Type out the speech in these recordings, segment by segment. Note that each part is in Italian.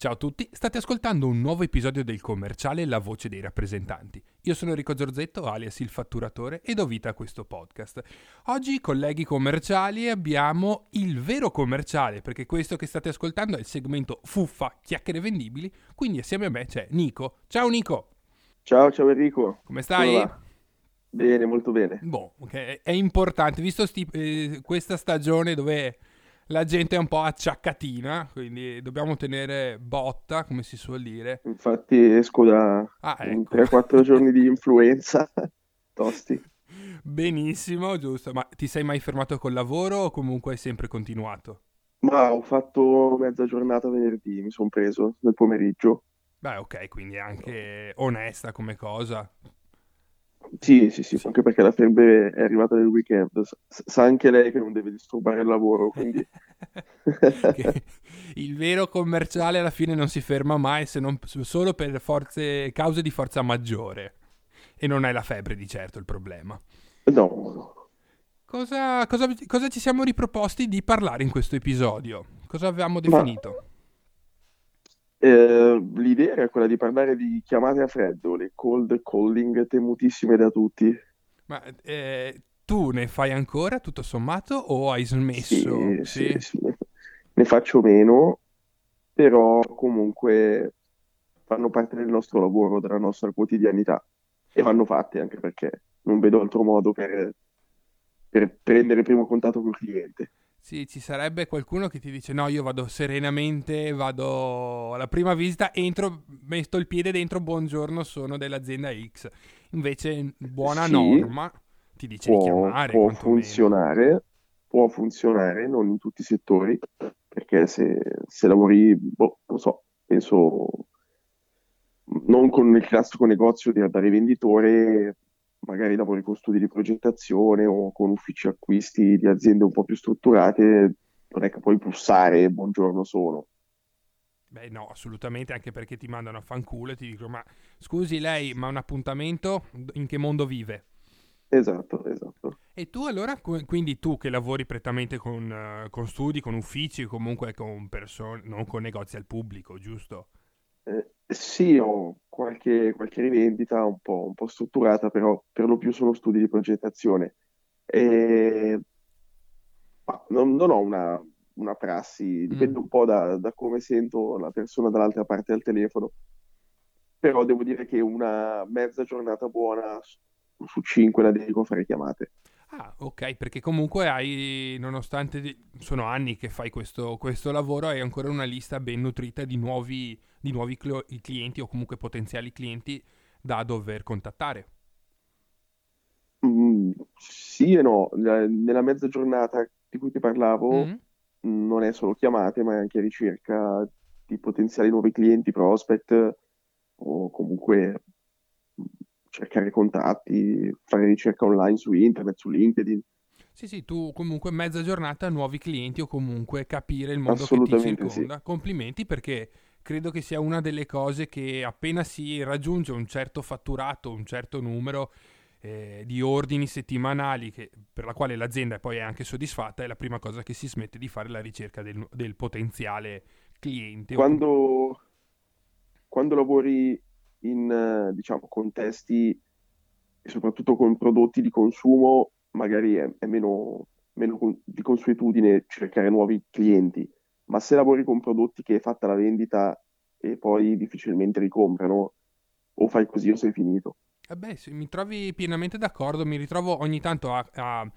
Ciao a tutti, state ascoltando un nuovo episodio del commerciale La voce dei rappresentanti. Io sono Enrico Giorzetto, alias il fatturatore, e do vita a questo podcast. Oggi, colleghi commerciali, abbiamo il vero commerciale, perché questo che state ascoltando è il segmento Fuffa, chiacchiere vendibili, quindi assieme a me c'è Nico. Ciao Nico! Ciao, ciao Enrico. Come stai? Bene, molto bene. Boh, ok, è importante, visto sti- eh, questa stagione dove la gente è un po' acciaccatina, quindi dobbiamo tenere botta, come si suol dire. Infatti esco da ah, ecco. 3-4 giorni di influenza, tosti. Benissimo, giusto. Ma ti sei mai fermato col lavoro o comunque hai sempre continuato? Ma ho fatto mezza giornata venerdì, mi sono preso nel pomeriggio. Beh, ok, quindi è anche onesta come cosa. Sì, sì, sì, anche perché la febbre è arrivata nel weekend. Sa anche lei che non deve disturbare il lavoro, quindi... il vero commerciale alla fine non si ferma mai se non solo per forze, cause di forza maggiore. E non è la febbre di certo il problema. No, no. Cosa, cosa, cosa ci siamo riproposti di parlare in questo episodio? Cosa avevamo definito? Ma... Eh, l'idea era quella di parlare di chiamate a freddo, le cold calling temutissime da tutti. Ma eh, tu ne fai ancora tutto sommato o hai smesso? Sì, sì? sì, sì. ne faccio meno, però comunque fanno parte del nostro lavoro, della nostra quotidianità e vanno fatte anche perché non vedo altro modo per, per prendere primo contatto col cliente. Sì, ci sarebbe qualcuno che ti dice no, io vado serenamente, vado alla prima visita, entro, metto il piede dentro, buongiorno, sono dell'azienda X. Invece, buona sì, norma, ti dice può, di chiamare. Può funzionare, può funzionare, non in tutti i settori, perché se, se lavori, boh, non so, penso, non con il classico negozio di andare venditore, magari lavori con studi di progettazione o con uffici acquisti di aziende un po' più strutturate, non è che puoi bussare buongiorno solo. Beh no, assolutamente, anche perché ti mandano a fanculo e ti dicono ma scusi lei, ma un appuntamento in che mondo vive? Esatto, esatto. E tu allora, quindi tu che lavori prettamente con, uh, con studi, con uffici, comunque con persone, non con negozi al pubblico, giusto? Eh, sì, ho qualche, qualche rivendita un po', un po' strutturata, però per lo più sono studi di progettazione. E... Non, non, ho una, una prassi, dipende mm. un po' da, da, come sento la persona dall'altra parte del telefono, però devo dire che una mezza giornata buona su cinque la dedico a fare chiamate. Ah, ok, perché comunque hai, nonostante sono anni che fai questo, questo lavoro, hai ancora una lista ben nutrita di nuovi, di nuovi cl- clienti o comunque potenziali clienti da dover contattare. Mm, sì e no, nella mezza giornata di cui ti parlavo mm-hmm. non è solo chiamate, ma è anche ricerca di potenziali nuovi clienti, prospect o comunque cercare contatti, fare ricerca online su internet, su LinkedIn. Sì, sì, tu comunque mezza giornata nuovi clienti o comunque capire il mondo che ti circonda. Sì. Complimenti perché credo che sia una delle cose che appena si raggiunge un certo fatturato, un certo numero eh, di ordini settimanali che, per la quale l'azienda poi è anche soddisfatta, è la prima cosa che si smette di fare la ricerca del, del potenziale cliente. Quando, quando lavori in diciamo, contesti e soprattutto con prodotti di consumo magari è, è meno, meno con, di consuetudine cercare nuovi clienti, ma se lavori con prodotti che è fatta la vendita e poi difficilmente ricomprano, o fai così o sei finito. Eh beh, mi trovi pienamente d'accordo, mi ritrovo ogni tanto a, a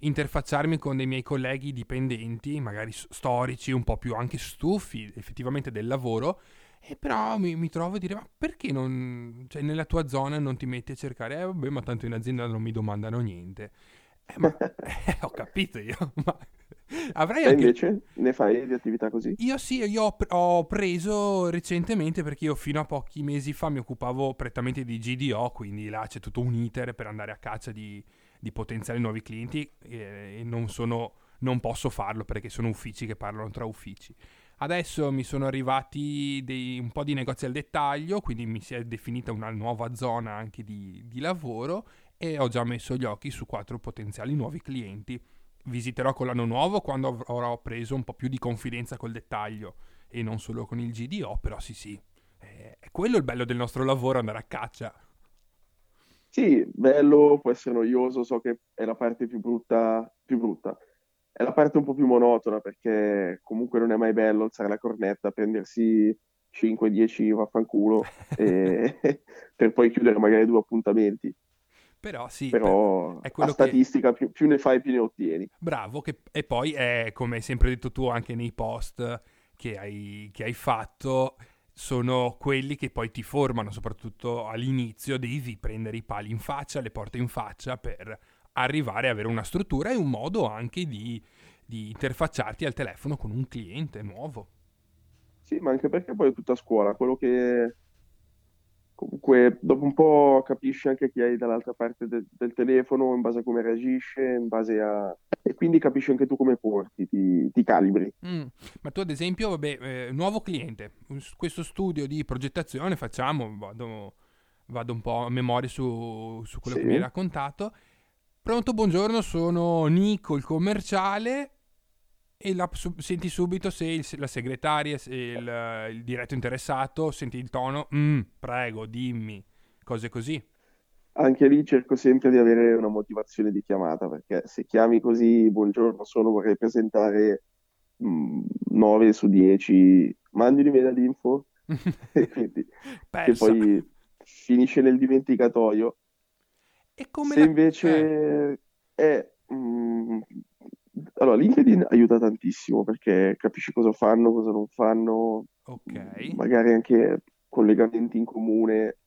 interfacciarmi con dei miei colleghi dipendenti, magari storici, un po' più anche stufi effettivamente del lavoro, e però mi, mi, trovo a dire, ma perché non, cioè, nella tua zona non ti metti a cercare? Eh vabbè, ma tanto in azienda non mi domandano niente. Eh, ma eh, ho capito io, ma avrei anche... Invece ne fai di attività così? Io sì, io ho, ho, preso recentemente perché io fino a pochi mesi fa mi occupavo prettamente di GDO, quindi là c'è tutto un iter per andare a caccia di, di potenziali nuovi clienti e, e non, sono, non posso farlo perché sono uffici che parlano tra uffici. Adesso mi sono arrivati dei, un po' di negozi al dettaglio, quindi mi si è definita una nuova zona anche di, di lavoro e ho già messo gli occhi su quattro potenziali nuovi clienti. Visiterò con l'anno nuovo quando avrò preso un po' più di confidenza col dettaglio e non solo con il GDO, però sì sì, è quello il bello del nostro lavoro, andare a caccia. Sì, bello, può essere noioso, so che è la parte più brutta, più brutta. È la parte un po' più monotona perché comunque non è mai bello alzare la cornetta, prendersi 5-10 vaffanculo e... per poi chiudere magari due appuntamenti. Però sì, Però è quello a statistica che... più, più, ne fai più ne ottieni. Bravo, che... e poi è come hai sempre detto tu anche nei post che hai, che hai fatto, sono quelli che poi ti formano, soprattutto all'inizio devi prendere i pali in faccia, le porte in faccia per arrivare a avere una struttura e un modo anche di, di interfacciarti al telefono con un cliente nuovo. Sì, ma anche perché poi è tutta scuola, quello che comunque dopo un po' capisci anche chi hai dall'altra parte de- del telefono in base a come reagisce, in base a... e quindi capisci anche tu come porti, ti, ti calibri. Mm. Ma tu ad esempio, vabbè, eh, nuovo cliente, questo studio di progettazione facciamo, vado, vado un po' a memoria su, su quello sì. che mi hai raccontato. Pronto, buongiorno, sono Nico, il commerciale e la, su, senti subito se il, la segretaria, se il, il, diretto interessato, senti il tono, mm, prego, dimmi, cose così. Anche lì cerco sempre di avere una motivazione di chiamata, perché se chiami così, buongiorno, solo vorrei presentare mm, 9 su 10, mandi un'email quindi, che poi finisce nel dimenticatoio. E come se la... invece eh. è... Mm, allora, LinkedIn aiuta tantissimo perché capisci cosa fanno, cosa non fanno, Ok. magari anche collegamenti in comune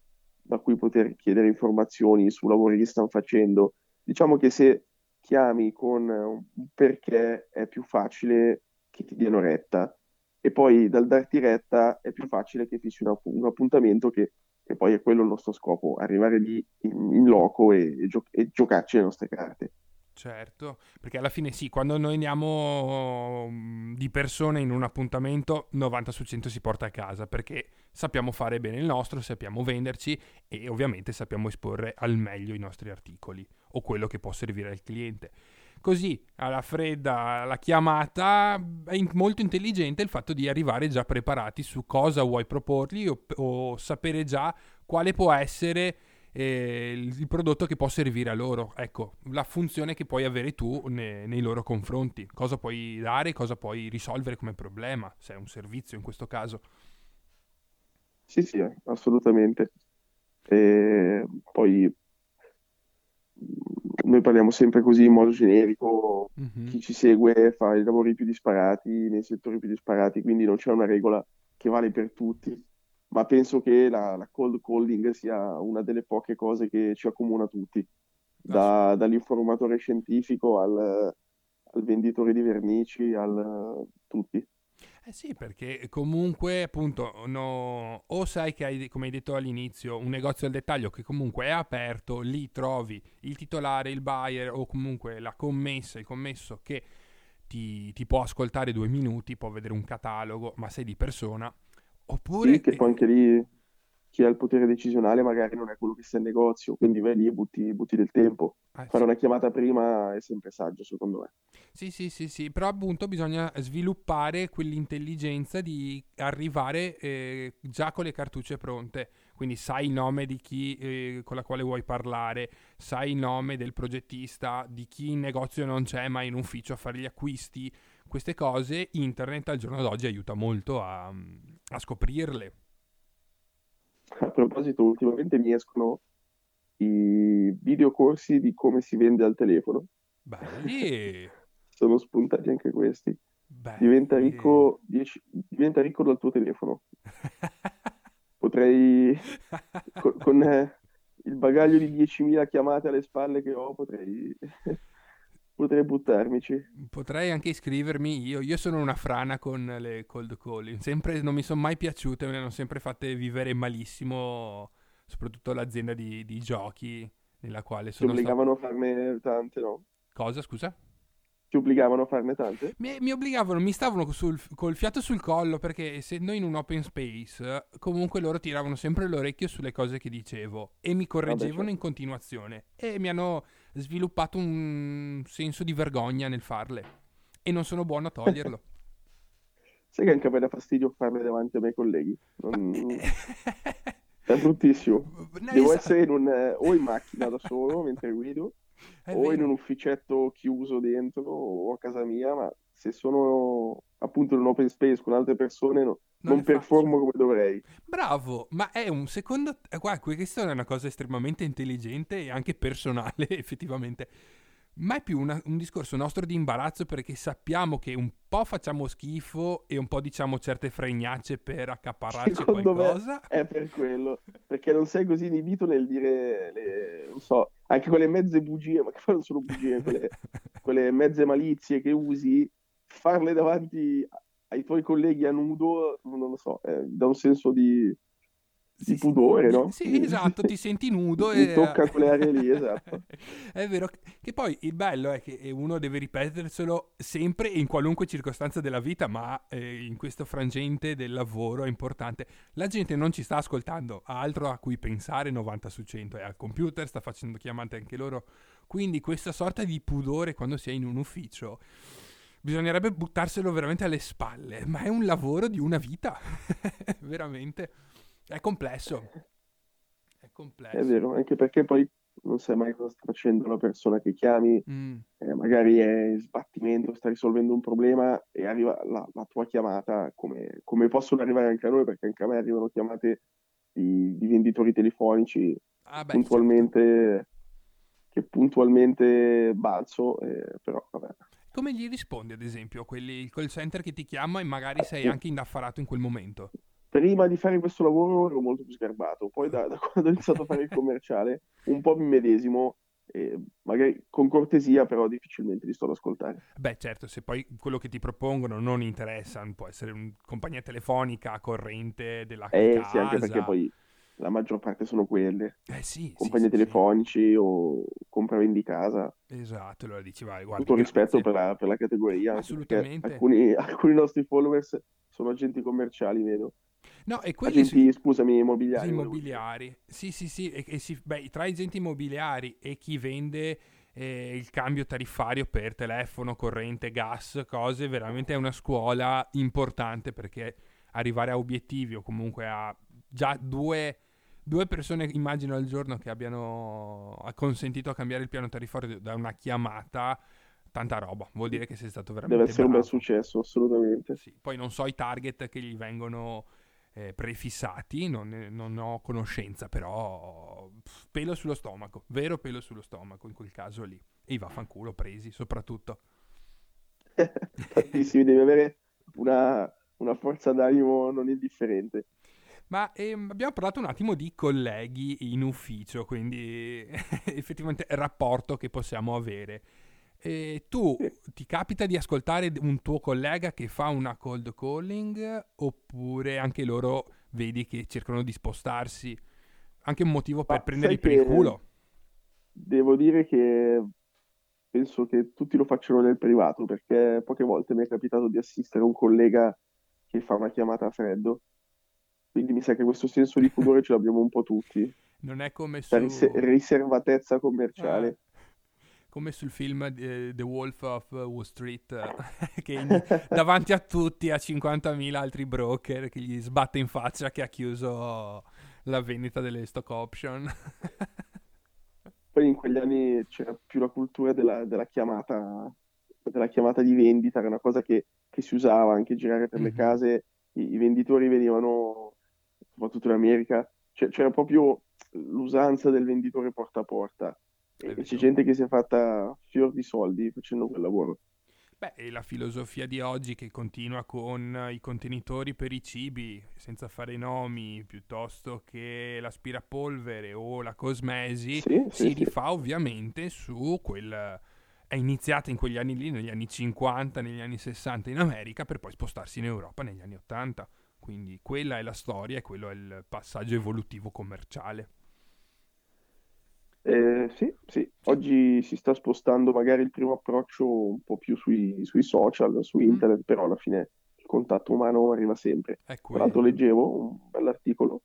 da cui poter chiedere informazioni su lavori che stanno facendo. Diciamo che se chiami con un perché è più facile che ti diano retta e poi dal darti retta è più facile che fissi un, un appuntamento che, che, poi è quello il nostro scopo, arrivare lì in, in loco e, e, gio- e giocarci le nostre carte. Certo, perché alla fine sì, quando noi andiamo mm, di persone in un appuntamento, 90 su 100 si porta a casa, perché sappiamo fare bene il nostro, sappiamo venderci e ovviamente sappiamo esporre al meglio i nostri articoli o quello che può servire al cliente. Così, alla fredda, la chiamata, è molto intelligente il fatto di arrivare già preparati su cosa vuoi proporgli o, o sapere già quale può essere eh, il prodotto che può servire a loro. Ecco, la funzione che puoi avere tu ne, nei loro confronti. Cosa puoi dare, cosa puoi risolvere come problema, se è un servizio in questo caso. Sì, sì, assolutamente. E poi noi parliamo sempre così in modo generico, mm-hmm. chi ci segue fa i lavori più disparati, nei settori più disparati, quindi non c'è una regola che vale per tutti ma penso che la, la, cold calling sia una delle poche cose che ci accomuna tutti, da, dall'informatore scientifico al, al, venditore di vernici, al tutti. Eh sì, perché comunque appunto no, o sai che hai, come hai detto all'inizio, un negozio al dettaglio che comunque è aperto, lì trovi il titolare, il buyer o comunque la commessa, il commesso che ti, ti può ascoltare due minuti, può vedere un catalogo, ma sei di persona, Oppure... Sì, che poi anche lì chi ha il potere decisionale magari non è quello che sta in negozio, quindi vai lì e butti, butti del tempo. Ah, Fare sì. una chiamata prima è sempre saggio, secondo me. Sì, sì, sì, sì, però appunto bisogna sviluppare quell'intelligenza di arrivare eh, già con le cartucce pronte. Quindi sai il nome di chi eh, con la quale vuoi parlare, sai il nome del progettista, di chi in negozio non c'è ma in ufficio a fare gli acquisti, queste cose internet al giorno d'oggi aiuta molto a, a scoprirle. A proposito, ultimamente mi escono i videocorsi di come si vende al telefono. Belli! Sono spuntati anche questi. Belli. Diventa ricco, dieci, diventa ricco dal tuo telefono. Potrei, con, con eh, il bagaglio di 10.000 chiamate alle spalle che ho, potrei Potrei buttarmici. Potrei anche iscrivermi io. Io sono una frana con le cold calling. Sempre, non mi sono mai piaciute, me le hanno sempre fatte vivere malissimo, soprattutto l'azienda di, di giochi nella quale sono. Ti obbligavano stato... a farne tante, no? Cosa, scusa? Ti obbligavano a farne tante? Mi, mi obbligavano, mi stavano sul, col fiato sul collo perché essendo in un open space, comunque loro tiravano sempre l'orecchio sulle cose che dicevo e mi correggevano Vabbè, certo. in continuazione. E mi hanno sviluppato un senso di vergogna nel farle e non sono buono a toglierlo. Sai che anche a me dà fastidio farle davanti ai miei colleghi. Non... È bruttissimo. No, Devo esatto. essere in un, eh, o in macchina da solo mentre guido, È o in vero. un ufficetto chiuso dentro, o a casa mia, ma se sono appunto in un open space con altre persone no- Non non performo come dovrei. Bravo, ma è un secondo... eh, Guarda, questa è una cosa estremamente intelligente e anche personale, effettivamente. Ma è più una- un discorso nostro di imbarazzo perché sappiamo che un po' facciamo schifo e un po' diciamo certe fregnacce per accaparrarci Secondo me qualcosa. è per quello, perché non sei così inibito nel dire, le- non so, anche quelle mezze bugie, ma che poi non sono bugie, quelle, quelle mezze malizie che usi, farle davanti ai tuoi colleghi a nudo, non lo so, eh, dà un senso di, di pudore, no? Sì, esatto, ti senti nudo Mi e... tocca quelle aree lì, esatto. È vero, che poi il bello è che uno deve ripeterselo sempre e in qualunque circostanza della vita, ma eh, in questo frangente del lavoro è importante. La gente non ci sta ascoltando, ha altro a cui pensare 90 su 100, è al computer, sta facendo chiamate anche loro, quindi questa sorta di pudore quando si è in un ufficio bisognerebbe buttarselo veramente alle spalle, ma è un lavoro di una vita, veramente. È complesso. È complesso. È vero, anche perché poi non sai mai cosa sta facendo la persona che chiami, Mm, eh, magari è in sbattimento, sta risolvendo un problema e arriva la, la tua chiamata, come, come possono arrivare anche a noi, perché anche a me arrivano chiamate di, di venditori telefonici Ah, beh, puntualmente, che puntualmente balzo, eh, però vabbè. Come gli rispondi, ad esempio, a quelli, il call center che ti chiama e magari sei Eh, anche indaffarato in quel momento? Prima di fare questo lavoro ero molto più sgarbato, poi da, da quando ho iniziato a fare il commerciale un po' mi medesimo, eh, magari con cortesia, però difficilmente li sto ad ascoltare. Beh, certo, se poi quello che ti propongono non interessa, può essere una compagnia telefonica, corrente della Eh casa. sì, anche perché poi la maggior parte sono quelle, Eh sì, sì, compagnie sì, sì. telefonici o compravendi casa. Esatto, allora dici, vai, guarda, Tutto rispetto per la, per la categoria, Assolutamente. alcuni, alcuni nostri followers sono agenti commerciali, vedo. No, e quelli sì- Agenti, scusami, immobiliari. Sì, immobiliari. Sì, sì, sì. E, e si- beh, tra agenti immobiliari e chi vende eh, il cambio tariffario per telefono, corrente, gas, cose, veramente è una scuola importante perché arrivare a obiettivi o comunque a già due, due persone, immagino al giorno, che abbiano ha consentito a cambiare il piano tariffario da una chiamata, tanta roba. Vuol dire che sei stato veramente Deve essere un bel bravo. successo, assolutamente. Sì, Poi non so i target che gli vengono eh, prefissati, non, ne- non ho conoscenza, però pff, pelo sullo stomaco, vero pelo sullo stomaco in quel caso lì. E i vaffanculo presi soprattutto. Tantissimi, devi avere una, una forza d'animo non indifferente. Ma ehm, abbiamo parlato un attimo di colleghi in ufficio, quindi effettivamente il rapporto che possiamo avere. E tu ti capita di ascoltare un tuo collega che fa una cold calling oppure anche loro vedi che cercano di spostarsi? Anche un motivo per Ma prenderli sai per il culo? devo dire che penso che tutti lo facciano nel privato, perché poche volte mi è capitato di assistere un collega che fa una chiamata a freddo. Quindi mi sa che questo senso di pudore ce l'abbiamo un po' tutti, Non è come su... la rise- riservatezza commerciale. Ah, come sul film eh, The Wolf of Wall Street, eh, che in- davanti a tutti ha 50.000 altri broker che gli sbatte in faccia che ha chiuso la vendita delle stock option. Poi in quegli anni c'era più la cultura della, della chiamata, della chiamata di vendita, era una cosa che, che si usava anche girare per le Mhm. case, i, i venditori venivano, soprattutto in America, c'è- c'era proprio l'usanza del venditore porta a porta È e, e c'è gente che si è fatta fior di soldi facendo quel lavoro. Beh, e la filosofia di oggi che continua con i contenitori per i cibi, senza fare nomi, piuttosto che l'aspirapolvere o la cosmesi, Sì, si sì, sì. rifà ovviamente su quel... è iniziata in quegli anni lì, negli anni 50, negli anni 60 in America, per poi spostarsi in Europa negli anni 80. Quindi quella è la storia e quello è il passaggio evolutivo commerciale. Eh, sì, sì, oggi si sta spostando magari il primo approccio un po' più sui, sui social, su Mm. internet, però alla fine il contatto umano arriva sempre. Tra l'altro leggevo un bell'articolo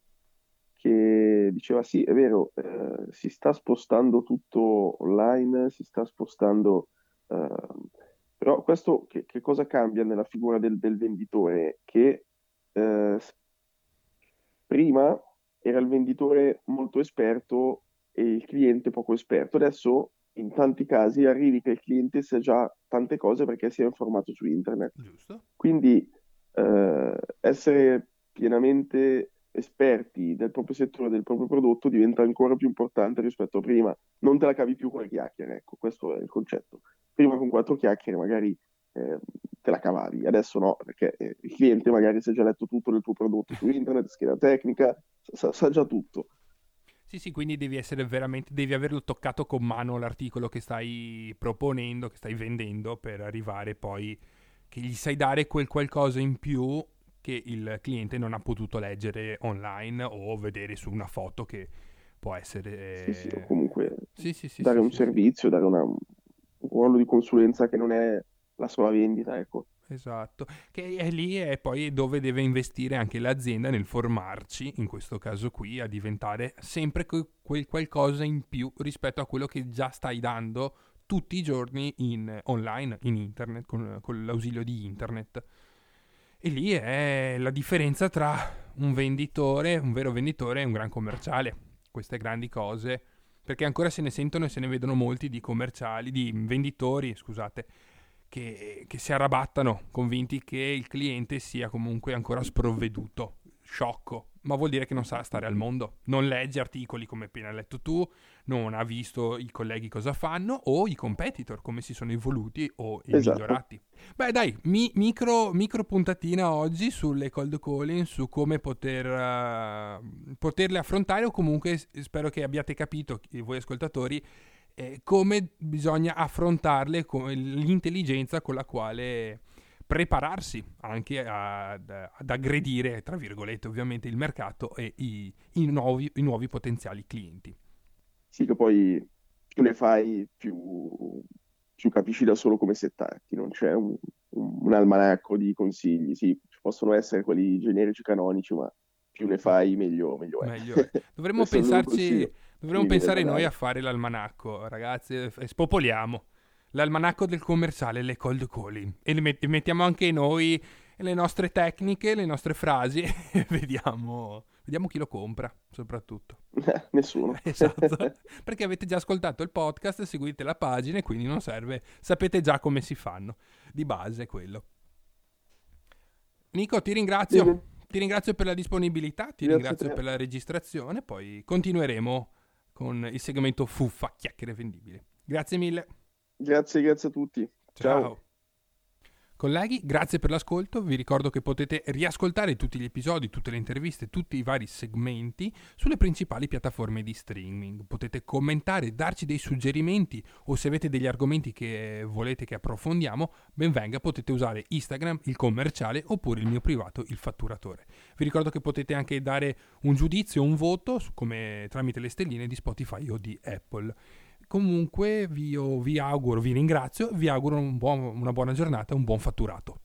che diceva sì, è vero, eh, si sta spostando tutto online, si sta spostando, eh, però Però questo che, che cosa cambia nella figura del, del venditore? Che eh, prima era il venditore molto esperto e il cliente poco esperto. Adesso in tanti casi arrivi che il cliente sa già tante cose perché si è informato su internet. Giusto. Quindi eh, essere pienamente esperti del proprio settore, del proprio prodotto, diventa ancora più importante rispetto a prima. Non te la cavi più con le chiacchiere, ecco, questo è il concetto. Prima con quattro chiacchiere magari eh, te la cavavi, adesso no, perché eh, il cliente magari si è già letto tutto del tuo prodotto su internet, scheda tecnica, sa, sa già tutto. Sì, sì, quindi devi essere veramente, devi averlo toccato con mano l'articolo che stai proponendo, che stai vendendo, per arrivare poi che gli sai dare quel qualcosa in più che il cliente non ha potuto leggere online o vedere su una foto che può essere... Sì, sì, o comunque sì, sì, sì, dare un servizio, dare una, un ruolo di consulenza che non è la sola vendita, ecco. Esatto, che è lì è poi dove deve investire anche l'azienda nel formarci, in questo caso qui, a diventare sempre que- quel qualcosa in più rispetto a quello che già stai dando tutti i giorni in online, in internet, con, con l'ausilio di internet. E lì è la differenza tra un venditore, un vero venditore e un gran commerciale. Queste grandi cose, perché ancora se ne sentono e se ne vedono molti di commerciali, di venditori, scusate, che, che si arrabattano, convinti che il cliente sia comunque ancora sprovveduto, sciocco, ma vuol dire che non sa stare al mondo, non legge articoli come appena letto tu, non ha visto i colleghi cosa fanno o i competitor come si sono evoluti o Esatto. migliorati. Beh dai, mi- micro, micro puntatina oggi sulle cold calling, su come poter, eh, poterle affrontare o comunque spero che abbiate capito, voi ascoltatori, eh, come bisogna affrontarle con l'intelligenza con la quale prepararsi anche ad, ad aggredire, tra virgolette, ovviamente il mercato e i, i nuovi, i nuovi potenziali clienti. Sì, che poi più ne fai, più, più capisci da solo come settarti, non c'è un, un- un almanacco di consigli, sì, ci possono essere quelli generici canonici, ma più ne fai meglio, meglio è. Meglio è. Dovremmo pensarci. Dovremmo Quindi pensare noi a fare l'almanacco, ragazzi, e spopoliamo. L'almanacco del commerciale, le cold calling. E le met- mettiamo anche noi le nostre tecniche, le nostre frasi e vediamo, vediamo chi lo compra, soprattutto. Nessuno. Esatto, perché avete già ascoltato il podcast, seguite la pagina e quindi non serve, sapete già come si fanno. Di base è quello. Nico, ti ringrazio. Bene. Ti ringrazio per la disponibilità, ti Grazie ringrazio per la registrazione, poi continueremo con il segmento fuffa, chiacchiere vendibili. Grazie mille. Grazie, grazie a tutti. Ciao. Ciao. Colleghi, grazie per l'ascolto. Vi ricordo che potete riascoltare tutti gli episodi, tutte le interviste, tutti i vari segmenti sulle principali piattaforme di streaming. Potete commentare, darci dei suggerimenti o se avete degli argomenti che volete che approfondiamo, ben potete usare Instagram, il commerciale oppure il mio privato, il fatturatore. Vi ricordo che potete anche dare un giudizio, un voto come tramite le stelline di Spotify o di Apple. Comunque vi, vi auguro, vi ringrazio, vi auguro un buon- una buona giornata, un buon fatturato.